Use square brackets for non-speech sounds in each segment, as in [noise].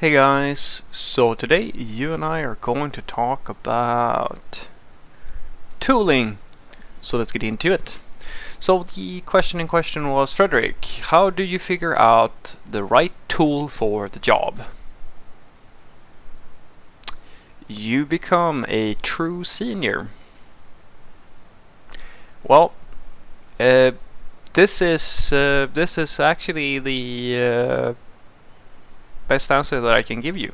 Hey guys, so today you and I are going to talk about tooling. So let's get into it. So the question in question was, Frederick, how do you figure out the right tool for the job? You become a true senior. Well, uh, this is uh, this is actually the uh, best answer that I can give you.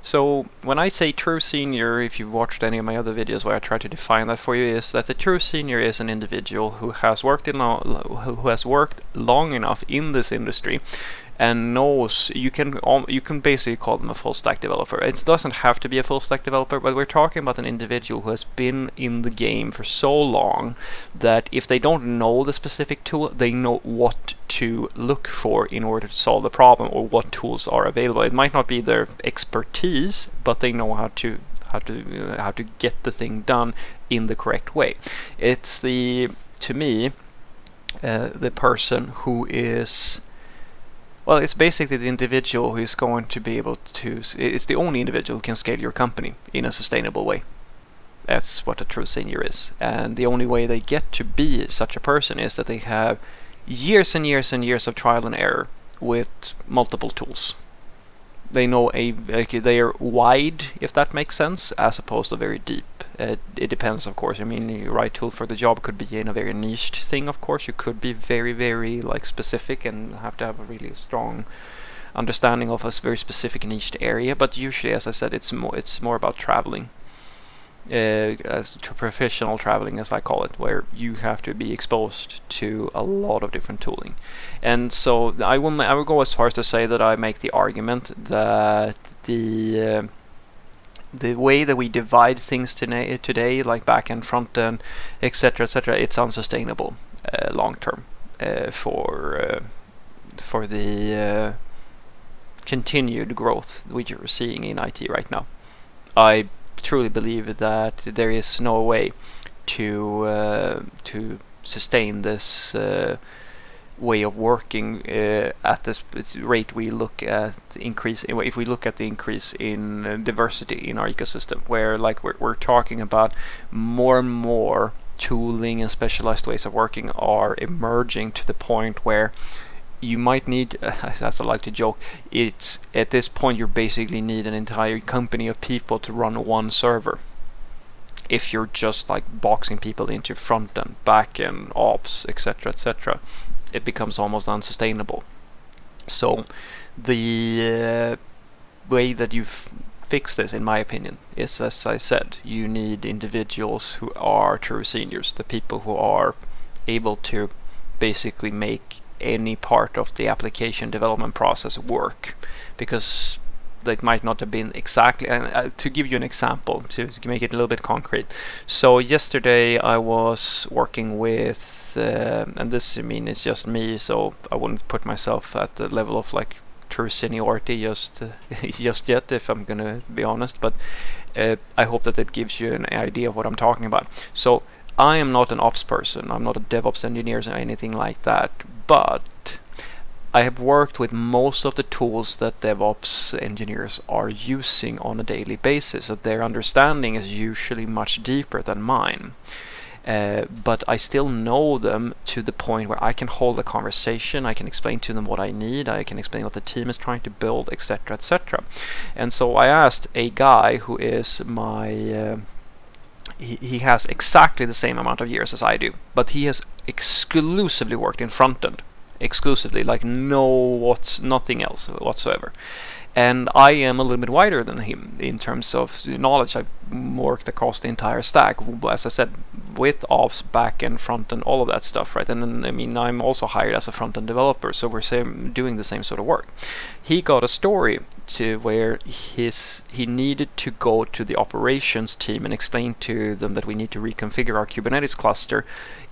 So when I say true senior, if you've watched any of my other videos where I try to define that for you, is that the true senior is an individual who has worked in who has worked long enough in this industry and knows you can you can basically call them a full stack developer. It doesn't have to be a full stack developer, but we're talking about an individual who has been in the game for so long that if they don't know the specific tool, they know what to look for in order to solve the problem or what tools are available. It might not be their expertise, but they know how to how to uh, how to get the thing done in the correct way. It's the to me uh, the person who is well, it's basically the individual who is going to be able to. It's the only individual who can scale your company in a sustainable way. That's what a true senior is. And the only way they get to be such a person is that they have years and years and years of trial and error with multiple tools. They know a they are wide, if that makes sense, as opposed to very deep. Uh, it depends, of course. I mean, the right tool for the job could be in a very niche thing. Of course, you could be very, very like specific and have to have a really strong understanding of a very specific niched area. But usually, as I said, it's more it's more about traveling. Uh, as professional traveling, as I call it, where you have to be exposed to a lot of different tooling, and so I will I will go as far as to say that I make the argument that the uh, the way that we divide things today, today like back and front end, etc., etc., it's unsustainable uh, long term uh, for uh, for the uh, continued growth which you're seeing in IT right now. I truly believe that there is no way to uh, to sustain this way of working uh, at this rate we look at increase if we look at the increase in uh, diversity in our ecosystem where like we're, we're talking about more and more tooling and specialized ways of working are emerging to the point where you might need [laughs] as I like to joke it's at this point you basically need an entire company of people to run one server. If you're just like boxing people into front end back end ops etc etc it becomes almost unsustainable. So the uh, way that you fix this, in my opinion, is as I said, you need individuals who are true seniors, the people who are able to basically make any part of the application development process work because that might not have been exactly. And uh, to give you an example, to, make it a little bit concrete. So yesterday I was working with, uh, and this I mean it's just me, so I wouldn't put myself at the level of like true seniority just [laughs] just yet, if I'm gonna be honest. But uh, I hope that it gives you an idea of what I'm talking about. So I am not an ops person. I'm not a DevOps engineer or anything like that. But I have worked with most of the tools that DevOps engineers are using on a daily basis. That their understanding is usually much deeper than mine. Uh, but I still know them to the point where I can hold a conversation, I can explain to them what I need, I can explain what the team is trying to build, etc., etc. And so I asked a guy who is my uh, he, he has exactly the same amount of years as I do, but he has exclusively worked in front end exclusively, like no what's nothing else whatsoever. And I am a little bit wider than him in terms of knowledge. I've worked across the entire stack, as I said, with ops, back and front and all of that stuff, right? And then, I mean, I'm also hired as a front end developer, so we're same, doing the same sort of work. He got a story to where his he needed to go to the operations team and explain to them that we need to reconfigure our Kubernetes cluster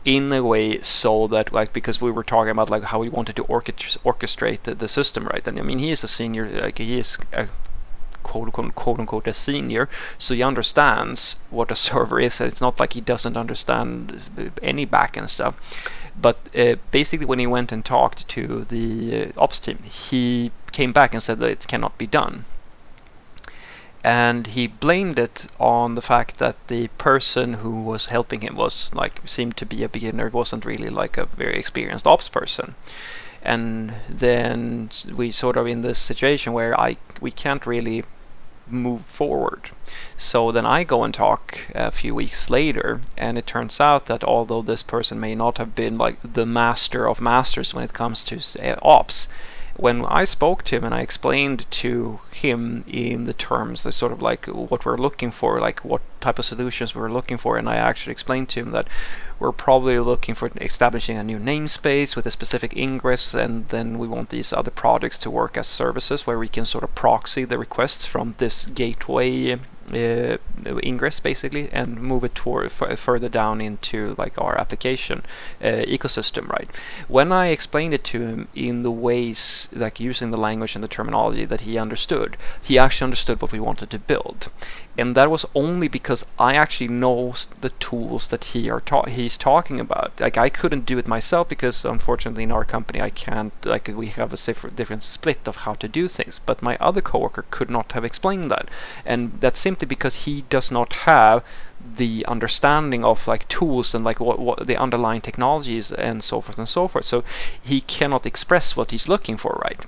in a way so that like because we were talking about like how we wanted to orchestrate the, the system right and i mean he is a senior like he is a quote unquote, quote unquote a senior so he understands what a [laughs] server is it's not like he doesn't understand any backend stuff. But uh, basically when he went and talked to the uh, ops team he came back and said that it cannot be done. And he blamed it on the fact that the person who was helping him was like seemed to be a beginner wasn't really like a very experienced ops person. And then we sort of in this situation where I we can't really move forward. So then I go and talk a few weeks later, and it turns out that although this person may not have been like the master of masters when it comes to uh, ops, when I spoke to him and I explained to him in the terms that sort of like what we're looking for, like what type of solutions we're looking for, and I actually explained to him that we're probably looking for establishing a new namespace with a specific ingress, and then we want these other products to work as services where we can sort of proxy the requests from this gateway uh, ingress basically and move it toward further down into like our application uh, ecosystem right? When i explained it to him in the ways like using the language and the terminology that he understood he actually understood what we wanted to build and that was only because I actually know the tools that he are ta- he's talking about. Like I couldn't do it myself because unfortunately in our company I can't like we have a different split of how to do things. But my other coworker could not have explained that, and that's simply because he does not have the understanding of like tools and like what, what the underlying technologies and so forth and so forth. So he cannot express what he's looking for, right?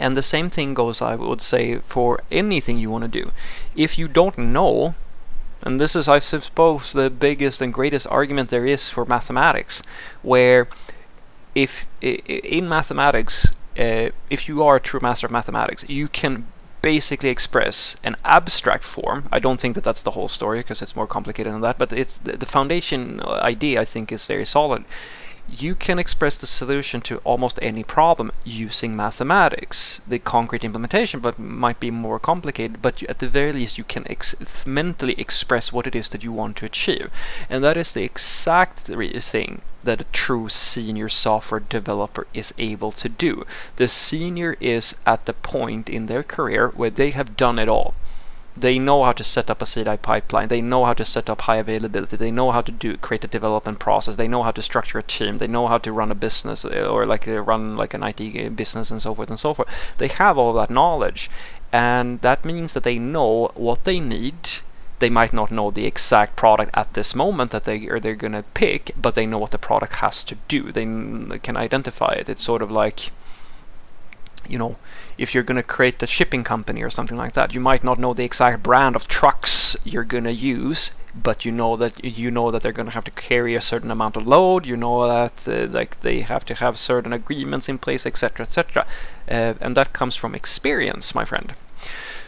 And the same thing goes, I would say, for anything you want to do. If you don't know, and this is, I suppose, the biggest and greatest argument there is for mathematics, where if in mathematics, uh, if you are a true master of mathematics, you can basically express an abstract form. I don't think that that's the whole story because it's more complicated than that, but it's the, the foundation idea I think is very solid you can express the solution to almost any problem using mathematics. The concrete implementation but might be more complicated, but at the very least you can ex mentally express what it is that you want to achieve. And that is the exact thing that a true senior software developer is able to do. The senior is at the point in their career where they have done it all they know how to set up a CI pipeline. They know how to set up high availability. They know how to do create a development process. They know how to structure a team. They know how to run a business uh, or like uh, run like an IT business and so forth and so forth. They have all that knowledge, and that means that they know what they need. They might not know the exact product at this moment that they are they're gonna pick, but they know what the product has to do. They can identify it. It's sort of like you know, if you're going to create a shipping company or something like that, you might not know the exact brand of trucks you're going to use, but you know that you know that they're going to have to carry a certain amount of load. You know that uh, like they have to have certain agreements in place, etc., etc., uh, and that comes from experience, my friend.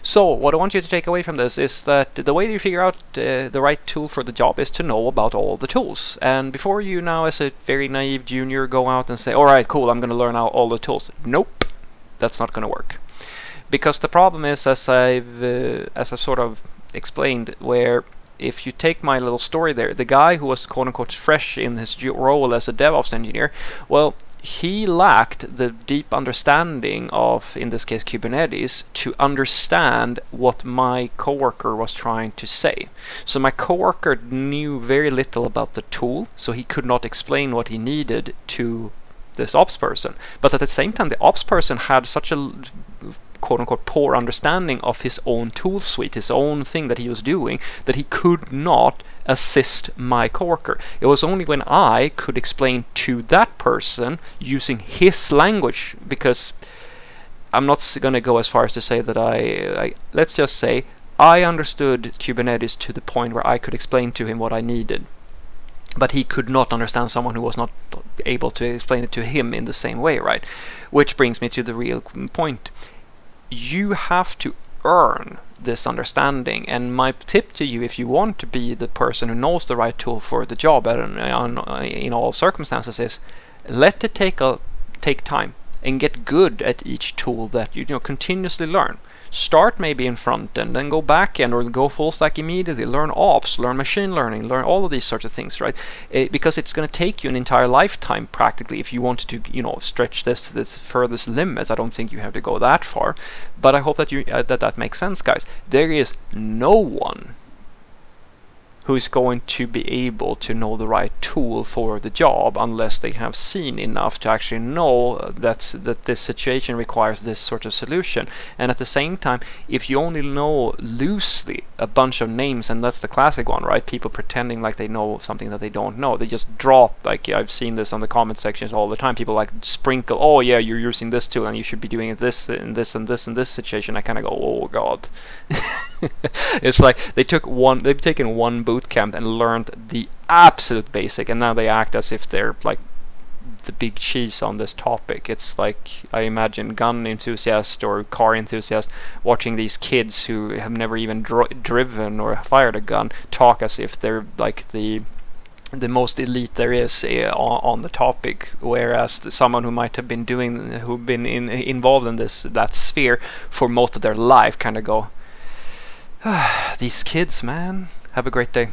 So, what I want you to take away from this is that the way you figure out uh, the right tool for the job is to know about all the tools. And before you now, as a very naive junior, go out and say, "All right, cool, I'm going to learn all the tools." Nope that's not going to work. Because the problem is, as I've uh, as I sort of explained, where if you take my little story there, the guy who was quote unquote fresh in his role as a DevOps engineer, well, he lacked the deep understanding of, in this case, Kubernetes to understand what my coworker was trying to say. So my coworker knew very little about the tool, so he could not explain what he needed to this ops person. But at the same time, the ops person had such a quote unquote poor understanding of his own tool suite, his own thing that he was doing, that he could not assist my coworker. It was only when I could explain to that person using his language, because I'm not going to go as far as to say that I, I let's just say I understood Kubernetes to the point where I could explain to him what I needed but he could not understand someone who was not able to explain it to him in the same way, right? Which brings me to the real point. You have to earn this understanding. And my tip to you, if you want to be the person who knows the right tool for the job uh, in all circumstances, is let it take a take time and get good at each tool that you, you know continuously learn start maybe in front end, then go back end or go full stack immediately, learn ops, learn machine learning, learn all of these sorts of things, right? It, because it's going to take you an entire lifetime practically if you wanted to, you know, stretch this to this furthest limits. I don't think you have to go that far, but I hope that you uh, that that makes sense, guys. There is no one who's going to be able to know the right tool for the job unless they have seen enough to actually know that that this situation requires this sort of solution. And at the same time if you only know loosely a bunch of names and that's the classic one right? People pretending like they know something that they don't know. They just drop like I've seen this on the comment sections all the time. People like sprinkle oh yeah you're using this tool and you should be doing this and this and this and this situation. I kind of go oh god [laughs] [laughs] it's like they took one they've taken one boot camp and learned the absolute basic and now they act as if they're like the big cheese on this topic. It's like i imagine gun enthusiast or car enthusiast watching these kids who have never even dr- driven or fired a gun talk as if they're like the the most elite there is uh, on, on, the topic, whereas the, someone who might have been doing, who've been in, involved in this that sphere for most of their life, kind of go, [sighs] these kids, man. Have a great day.